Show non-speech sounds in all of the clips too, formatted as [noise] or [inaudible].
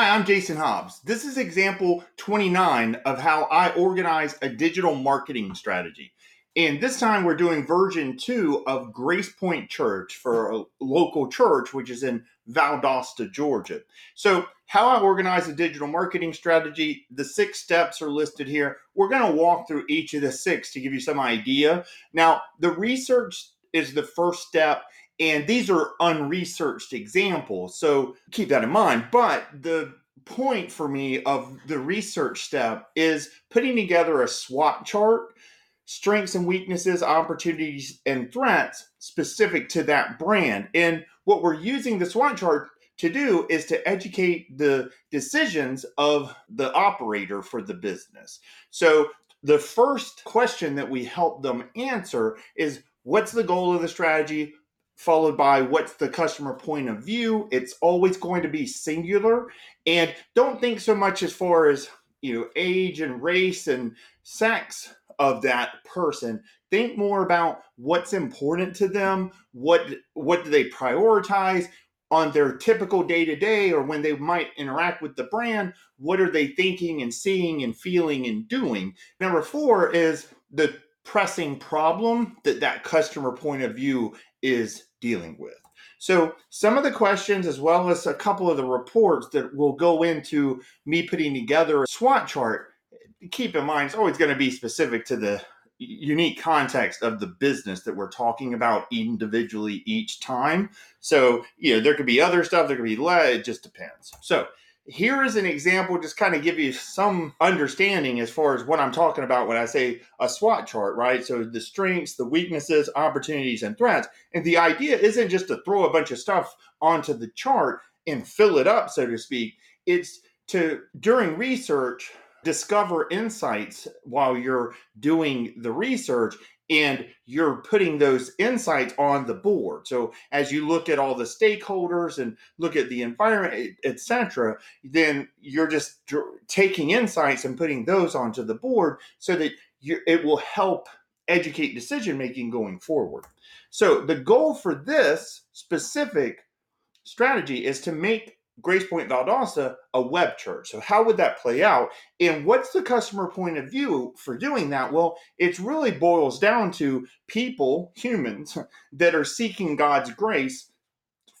Hi, I'm Jason Hobbs. This is example 29 of how I organize a digital marketing strategy. And this time we're doing version two of Grace Point Church for a local church, which is in Valdosta, Georgia. So, how I organize a digital marketing strategy, the six steps are listed here. We're going to walk through each of the six to give you some idea. Now, the research is the first step and these are unresearched examples. So keep that in mind. But the point for me of the research step is putting together a SWOT chart, strengths and weaknesses, opportunities and threats specific to that brand. And what we're using the SWOT chart to do is to educate the decisions of the operator for the business. So the first question that we help them answer is what's the goal of the strategy? Followed by what's the customer point of view. It's always going to be singular. And don't think so much as far as, you know, age and race and sex of that person. Think more about what's important to them, what what do they prioritize on their typical day to day or when they might interact with the brand, what are they thinking and seeing and feeling and doing? Number 4 is the pressing problem that that customer point of view is dealing with. So, some of the questions, as well as a couple of the reports that will go into me putting together a SWOT chart, keep in mind it's always going to be specific to the unique context of the business that we're talking about individually each time. So, you know, there could be other stuff, there could be it just depends. So, here is an example, just kind of give you some understanding as far as what I'm talking about when I say a SWOT chart, right? So the strengths, the weaknesses, opportunities, and threats. And the idea isn't just to throw a bunch of stuff onto the chart and fill it up, so to speak. It's to, during research, discover insights while you're doing the research and you're putting those insights on the board. So as you look at all the stakeholders and look at the environment etc then you're just taking insights and putting those onto the board so that it will help educate decision making going forward. So the goal for this specific strategy is to make Grace Point Valdosta a web church. So how would that play out? And what's the customer point of view for doing that? Well, it really boils down to people, humans, [laughs] that are seeking God's grace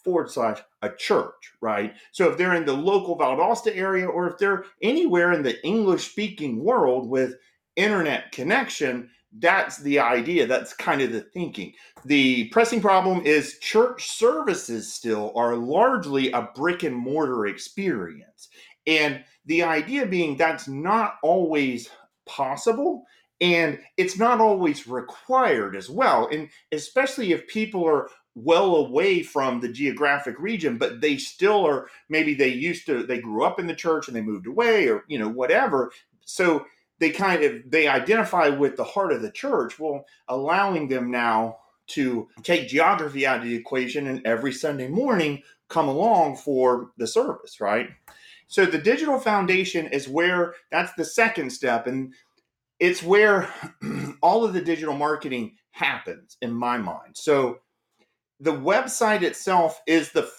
forward slash a church, right? So if they're in the local Valdosta area or if they're anywhere in the English speaking world with internet connection, that's the idea. That's kind of the thinking. The pressing problem is church services still are largely a brick and mortar experience. And the idea being that's not always possible and it's not always required as well. And especially if people are well away from the geographic region but they still are maybe they used to they grew up in the church and they moved away or you know whatever so they kind of they identify with the heart of the church well allowing them now to take geography out of the equation and every sunday morning come along for the service right? So the digital foundation is where that's the second step and it's where [clears throat] all of the digital marketing happens in my mind. So the website itself is the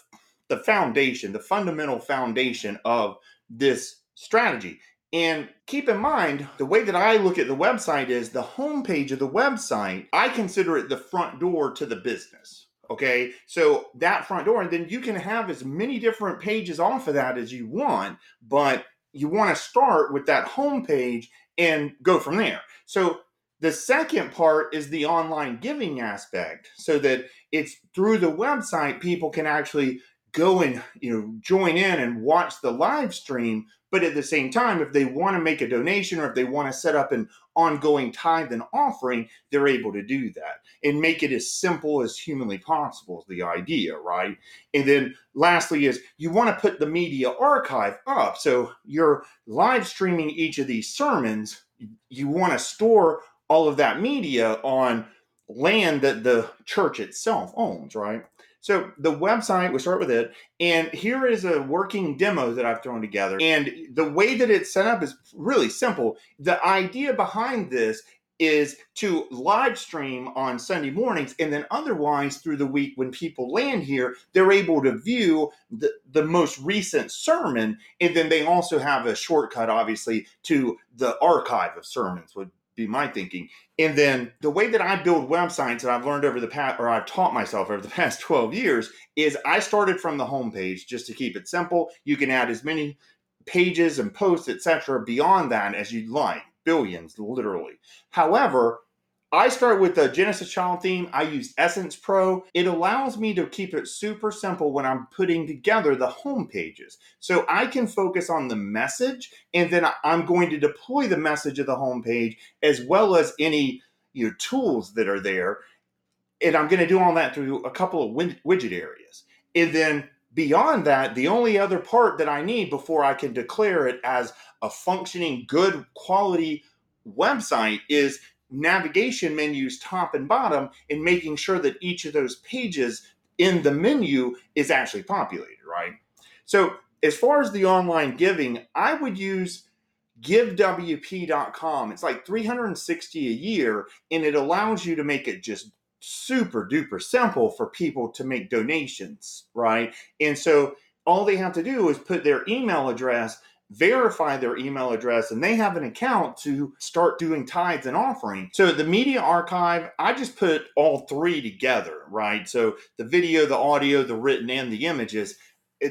the foundation the fundamental foundation of this strategy and keep in mind, the way that I look at the website is the homepage of the website, I consider it the front door to the business. Okay. So that front door, and then you can have as many different pages off of that as you want, but you want to start with that homepage and go from there. So the second part is the online giving aspect so that it's through the website people can actually go and you know join in and watch the live stream but at the same time if they want to make a donation or if they want to set up an ongoing tithe and offering they're able to do that and make it as simple as humanly possible is the idea right? And then lastly is you want to put the media archive up. So you're live streaming each of these sermons you want to store all of that media on land that the church itself owns right so the website, we start with it, and here is a working demo that I've thrown together. And the way that it's set up is really simple. The idea behind this is to live stream on Sunday mornings, and then otherwise through the week when people land here, they're able to view the, the most recent sermon, and then they also have a shortcut, obviously, to the archive of sermons. Would be my thinking. And then the way that I build websites that I've learned over the past, or I've taught myself over the [laughs] past 12 years, is I started from the homepage just to keep it simple. You can add as many pages and posts, etc., beyond that as you'd like, billions, literally. However, I start with the Genesis Child theme. I use Essence Pro. It allows me to keep it super simple when I'm putting together the home pages. So I can focus on the message and then I'm going to deploy the message of the home page as well as any you know, tools that are there. And I'm going to do all that through a couple of widget areas. And then beyond that, the only other part that I need before I can declare it as a functioning, good quality website is navigation menus top and bottom and making sure that each of those pages in the menu is actually populated, right? So, as far as the online giving, I would use givewp.com. It's like 360 a year and it allows you to make it just super duper simple for people to make donations, right? And so all they have to do is put their email address verify their email address and they have an account to start doing tithes and offering. So the media archive, I just put all three together, right? So the video, the audio, the written, and the images,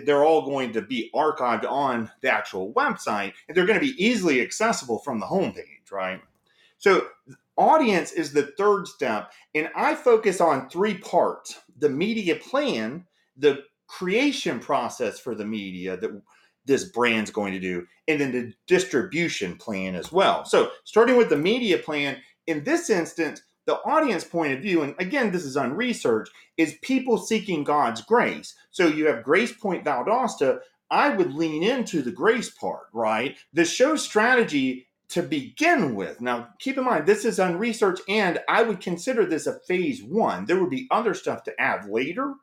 they're all going to be archived on the actual website and they're going to be easily accessible from the homepage, right? So audience is the third step and I focus on three parts. The media plan, the creation process for the media that this brand's going to do, and then the distribution plan as well. So, starting with the media plan, in this instance, the audience point of view, and again, this is unresearched, is people seeking God's grace. So, you have Grace Point Valdosta. I would lean into the grace part, right? The show strategy to begin with. Now, keep in mind, this is unresearched, and I would consider this a phase one. There would be other stuff to add later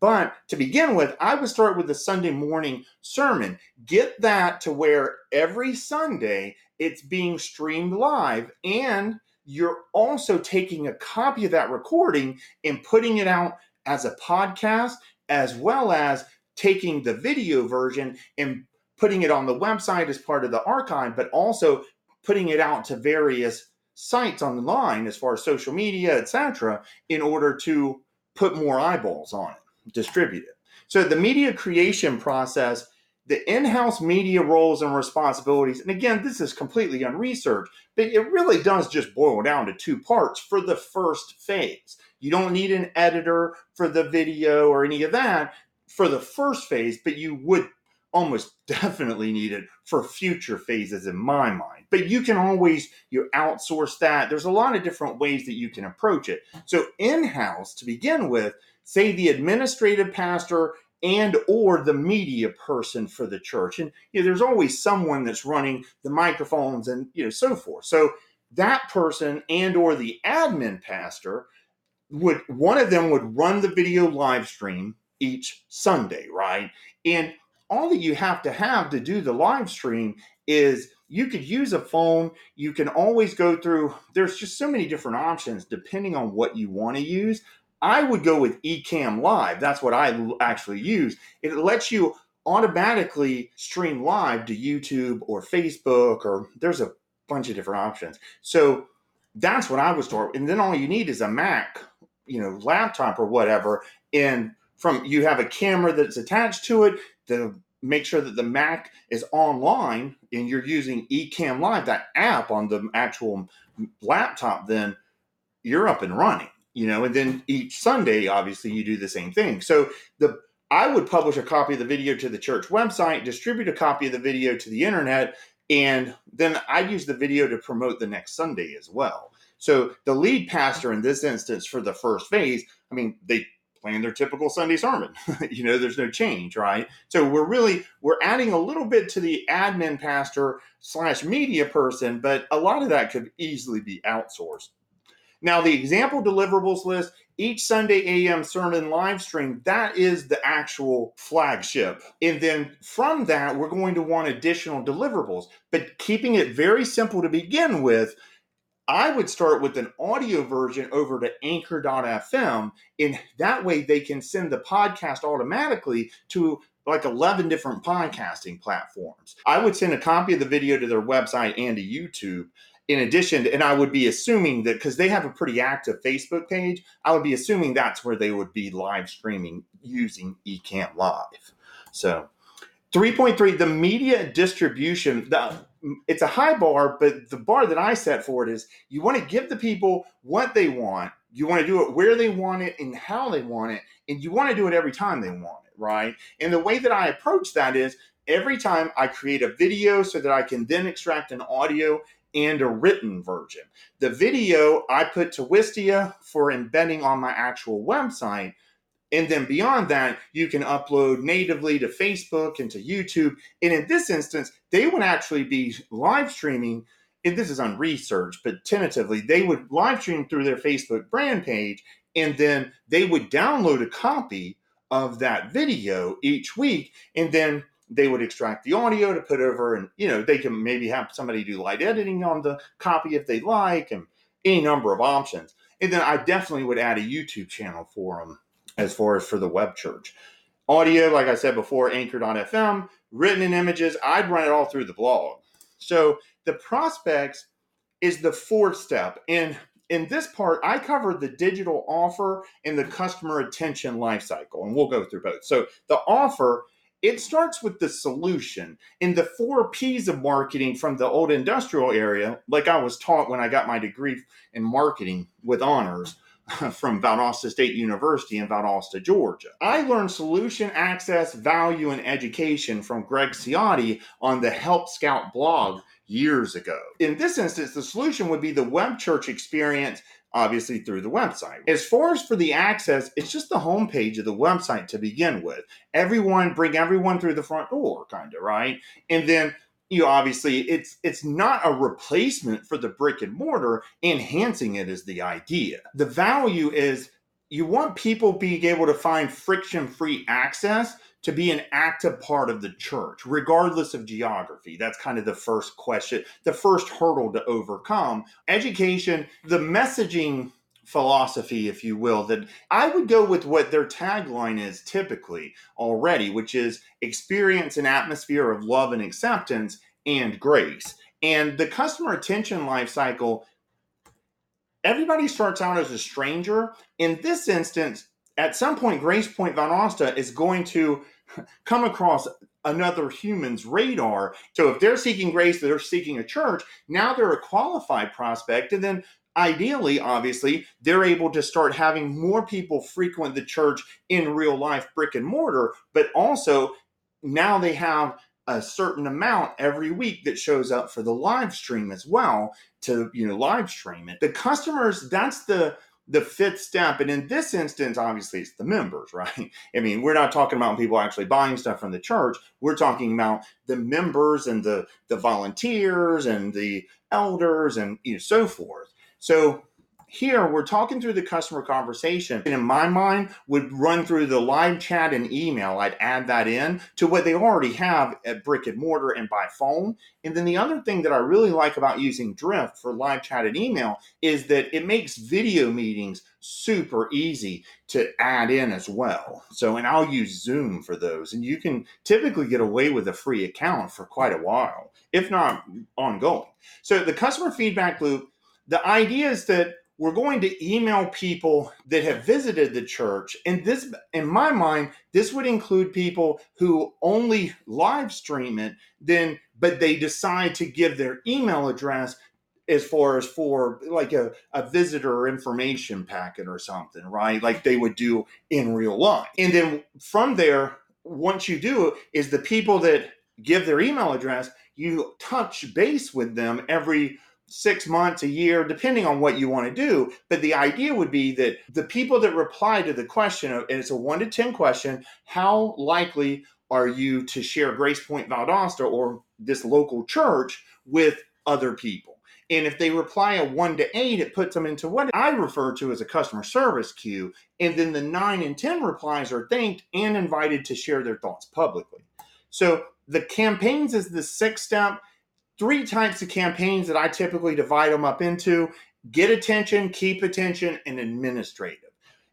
but to begin with, I would start with the Sunday morning sermon. Get that to where every Sunday it's being streamed live and you're also taking a copy of that recording and putting it out as a podcast, as well as taking the video version and putting it on the website as part of the archive, but also putting it out to various sites online as far as social media, etc., in order to put more eyeballs on it distribute it. So the media creation process, the in-house media roles and responsibilities, and again, this is completely unresearched, but it really does just boil down to two parts for the first phase. You don't need an editor for the video or any of that for the first phase, but you would almost [laughs] definitely needed for future phases in my mind. But you can always you outsource that. There's a lot of different ways that you can approach it. So in-house to begin with, say the administrative pastor and or the media person for the church and you know, there's always someone that's running the microphones and you know so forth so that person and or the admin pastor would one of them would run the video live stream each sunday right and all that you have to have to do the live stream is you could use a phone you can always go through there's just so many different options depending on what you want to use I would go with Ecamm Live. That's what I actually use. It lets you automatically stream live to YouTube or Facebook, or there's a bunch of different options. So that's what I would start. And then all you need is a Mac, you know, laptop or whatever. And from you have a camera that's attached to it to make sure that the Mac is online and you're using Ecamm Live, that app on the actual laptop, then you're up and running you know, and then each Sunday, obviously, you do the same thing. So the I would publish a copy of the video to the church website, distribute a copy of the video to the internet, and then I'd use the video to promote the next Sunday as well. So the lead pastor in this instance for the first phase, I mean, they plan their typical Sunday sermon. [laughs] you know, there's no change, right? So we're really we're adding a little bit to the admin pastor slash media person, but a lot of that could easily be outsourced. Now, the example deliverables list, each Sunday AM sermon live stream, that is the actual flagship. And then from that, we're going to want additional deliverables. But keeping it very simple to begin with, I would start with an audio version over to anchor.fm. And that way they can send the podcast automatically to like 11 different podcasting platforms. I would send a copy of the video to their website and to YouTube. In addition, and I would be assuming that because they have a pretty active Facebook page, I would be assuming that's where they would be live streaming using Ecamm Live. So 3.3, the media distribution, the, it's a high bar, but the bar that I set for it is you want to give the people what they want. You want to do it where they want it and how they want it, and you want to do it every time they want it, right? And the way that I approach that is every time I create a video so that I can then extract an audio and a written version. The video I put to Wistia for embedding on my actual website and then beyond that, you can upload natively to Facebook and to YouTube. And in this instance, they would actually be live streaming. And this is unresearched, but tentatively, they would live stream through their Facebook brand page. And then they would download a copy of that video each week. And then they would extract the audio to put over and you know they can maybe have somebody do light editing on the copy if they like and any number of options and then i definitely would add a youtube channel for them as far as for the web church. Audio, like I said before, anchor.fm, written in images, I'd run it all through the blog. So the prospects is the fourth step. And in this part, I covered the digital offer and the customer attention lifecycle, and we'll go through both. So the offer, it starts with the solution in the four P's of marketing from the old industrial area, like I was taught when I got my degree in marketing with honors [laughs] from Valdosta State University in Valdosta, Georgia. I learned solution access, value, and education from Greg Ciotti on the Help Scout blog years ago. In this instance, the solution would be the web church experience obviously through the website. As far as for the access, it's just the homepage of the website to begin with. Everyone bring everyone through the front door kind of, right? And then you know, obviously it's it's not a replacement for the brick and mortar. Enhancing it is the idea. The value is you want people being able to find friction free access to be an active part of the church regardless of geography. That's kind of the first question the first hurdle to overcome. Education the messaging philosophy, if you will, that I would go with what their tagline is typically already, which is experience an atmosphere of love and acceptance and grace. And the customer attention life cycle, everybody starts out as a stranger. In this instance, at some point, Grace Point Valdosta is going to come across another human's radar. So if they're seeking grace, they're seeking a church, now they're a qualified prospect. And then ideally, obviously, they're able to start having more people frequent the church in real life, brick and mortar, but also now they have a certain amount every week that shows up for the live stream as well to you know live stream it. The customers that's the the fifth step and in this instance obviously it's the members [laughs] right? I mean we're not talking about people actually buying stuff from the church. We're talking about the members and the the volunteers and the elders and you know so forth so here we're talking through the customer conversation. And in my mind would run through the live chat and email. I'd add that in to what they already have at brick and mortar and by phone. And then the other thing that i really like about using drift for live chat and email is that it makes video meetings super easy to add in as well. So and i'll use zoom for those. And you can typically get away with a free account for quite a while if not ongoing. So the customer feedback loop the idea is that we're going to email people that have visited the church. And this, in my mind, this would include people who only live stream it, then, but they decide to give their email address as far as for like a, a visitor information packet or something, right? Like they would do in real life. And then from there, once you do, is the people that give their email address, you touch base with them every six months, a year, depending on what you want to do. But the idea would be that the people that reply to the question, and it's a one to 10 question, how likely are you to share Grace Point Valdosta or this local church with other people? And if they reply a one to eight, it puts them into what I refer to as a customer service queue. And then the nine and 10 replies are thanked and invited to share their thoughts publicly. So the campaigns is the sixth step three types of campaigns that I typically divide them up into get attention, keep attention, and administrative.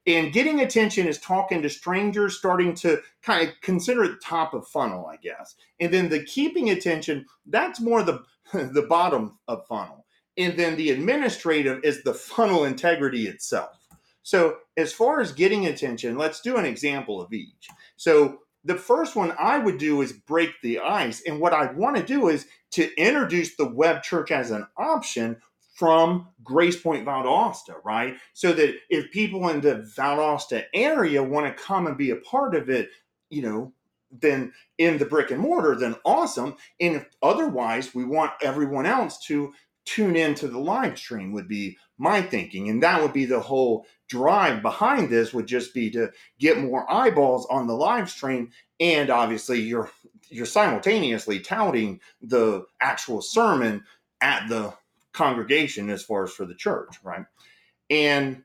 And getting attention is talking to strangers, starting to kind of consider it top of funnel, I guess. And then the keeping attention, that's more the [laughs] the bottom of funnel. And then the administrative is the funnel integrity itself. So, as far as getting attention, let's do an example of each. So, the first one I would do is break the ice. And what I'd want to do is to introduce the web church as an option from Grace Point Valdosta, right? So that if people in the Valdosta area want to come and be a part of it, you know, then in the brick and mortar, then awesome. And otherwise, we want everyone else to tune into the live stream would be my thinking and that would be the whole drive behind this would just be to get more eyeballs on the live stream and obviously you're you're simultaneously touting the actual sermon at the congregation as far as for the church right? And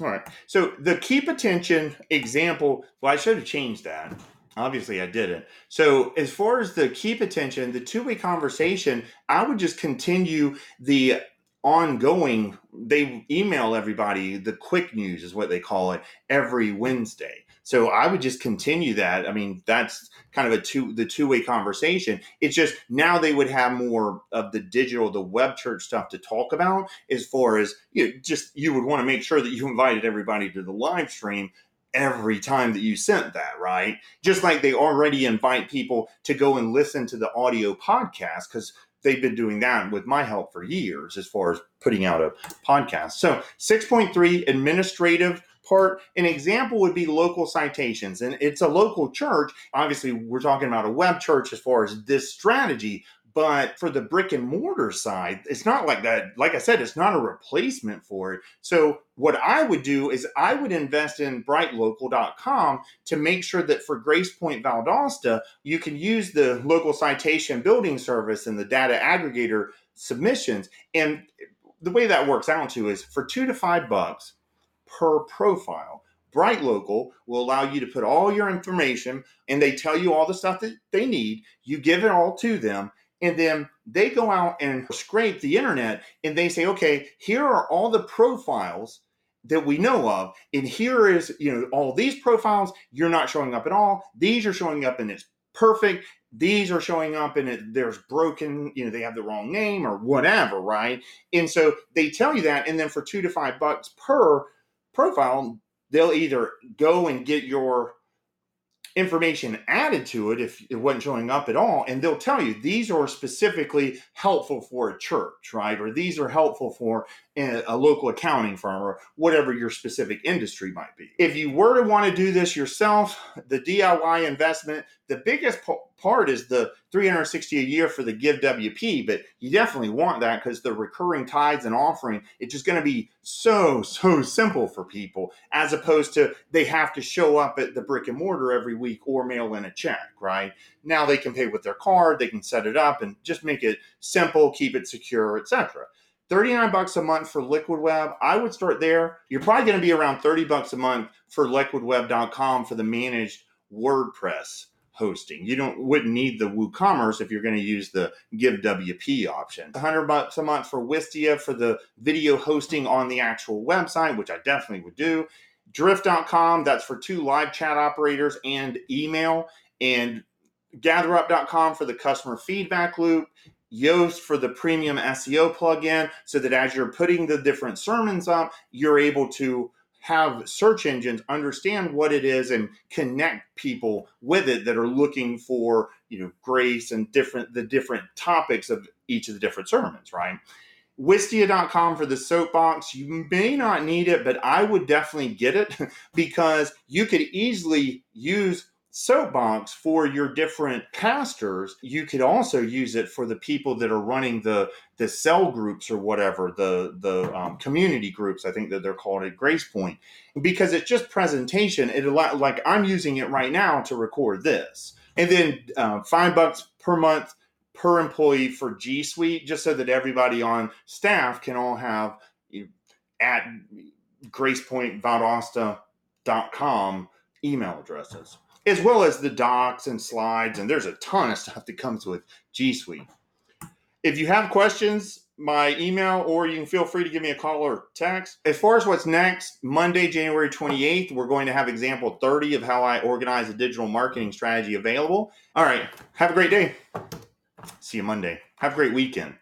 all right so the keep attention example well i should have changed that Obviously, I didn't. So, as far as the keep attention, the two way conversation, I would just continue the ongoing. They email everybody the quick news, is what they call it, every Wednesday. So I would just continue that. I mean, that's kind of a two the two way conversation. It's just now they would have more of the digital, the web church stuff to talk about. As far as you know, just you would want to make sure that you invited everybody to the live stream every time that you sent that, right? Just like they already invite people to go and listen to the audio podcast because they've been doing that with my help for years as far as putting out a podcast. So 6.3 administrative part an example would be local citations and it's a local church obviously we're talking about a web church as far as this strategy but for the brick and mortar side, it's not like that. Like I said, it's not a replacement for it. So, what I would do is I would invest in brightlocal.com to make sure that for Grace Point Valdosta, you can use the local citation building service and the data aggregator submissions. And the way that works out to is for two to five bucks per profile. Bright Local will allow you to put all your information and they tell you all the stuff that they need. You give it all to them and then they go out and scrape the internet and they say okay here are all the profiles that we know of. And here is you know all these profiles. You're not showing up at all. These are showing up and it's perfect. These are showing up and it, there's broken you know they have the wrong name or whatever right? And so they tell you that. And then for two to five bucks per profile they'll either go and get your information added to it if it wasn't showing up at all. And they'll tell you these are specifically helpful for a church, right? Or these are helpful for a local accounting firm or whatever your specific industry might be. If you were to want to do this yourself, the DIY investment, the biggest part is the 360 a year for the give WP, but you definitely want that because the recurring tithes and offering, it's just going to be so, so simple for people as opposed to they have to show up at the brick and mortar every week or mail in a check, right? Now they can pay with their card, they can set it up and just make it simple, keep it secure, etc. 39 bucks a month for liquid web i would start there you're probably going to be around 30 bucks a month for liquidweb.com for the managed wordpress hosting. You don't wouldn't need the woocommerce if you're going to use the give wp option. 100 bucks a month for wistia for the video hosting on the actual website which i definitely would do. Drift.com that's for two live chat operators and email. And gatherup.com for the customer feedback loop. Yoast for the premium SEO plugin so that as you're putting the different sermons up, you're able to have search engines understand what it is and connect people with it that are looking for you know grace and different the different topics of each of the different sermons right? Wistia.com for the soapbox. You may not need it but i would definitely get it [laughs] because you could easily use soapbox for your different pastors you could also use it for the people that are running the the cell groups or whatever the the um, community groups i think that they're called at grace point because it's just presentation. It like i'm using it right now to record this. And then uh, five bucks per month per employee for g suite just so that everybody on staff can all have at gracepointvaldosta.com email addresses as well as the docs and slides. And there's a ton of stuff that comes with G Suite. If you have questions, my email or you can feel free to give me a call or text. As far as what's next, Monday, January 28th, we're going to have example 30 of how I organize a digital marketing strategy available. All right, have a great day. See you Monday. Have a great weekend.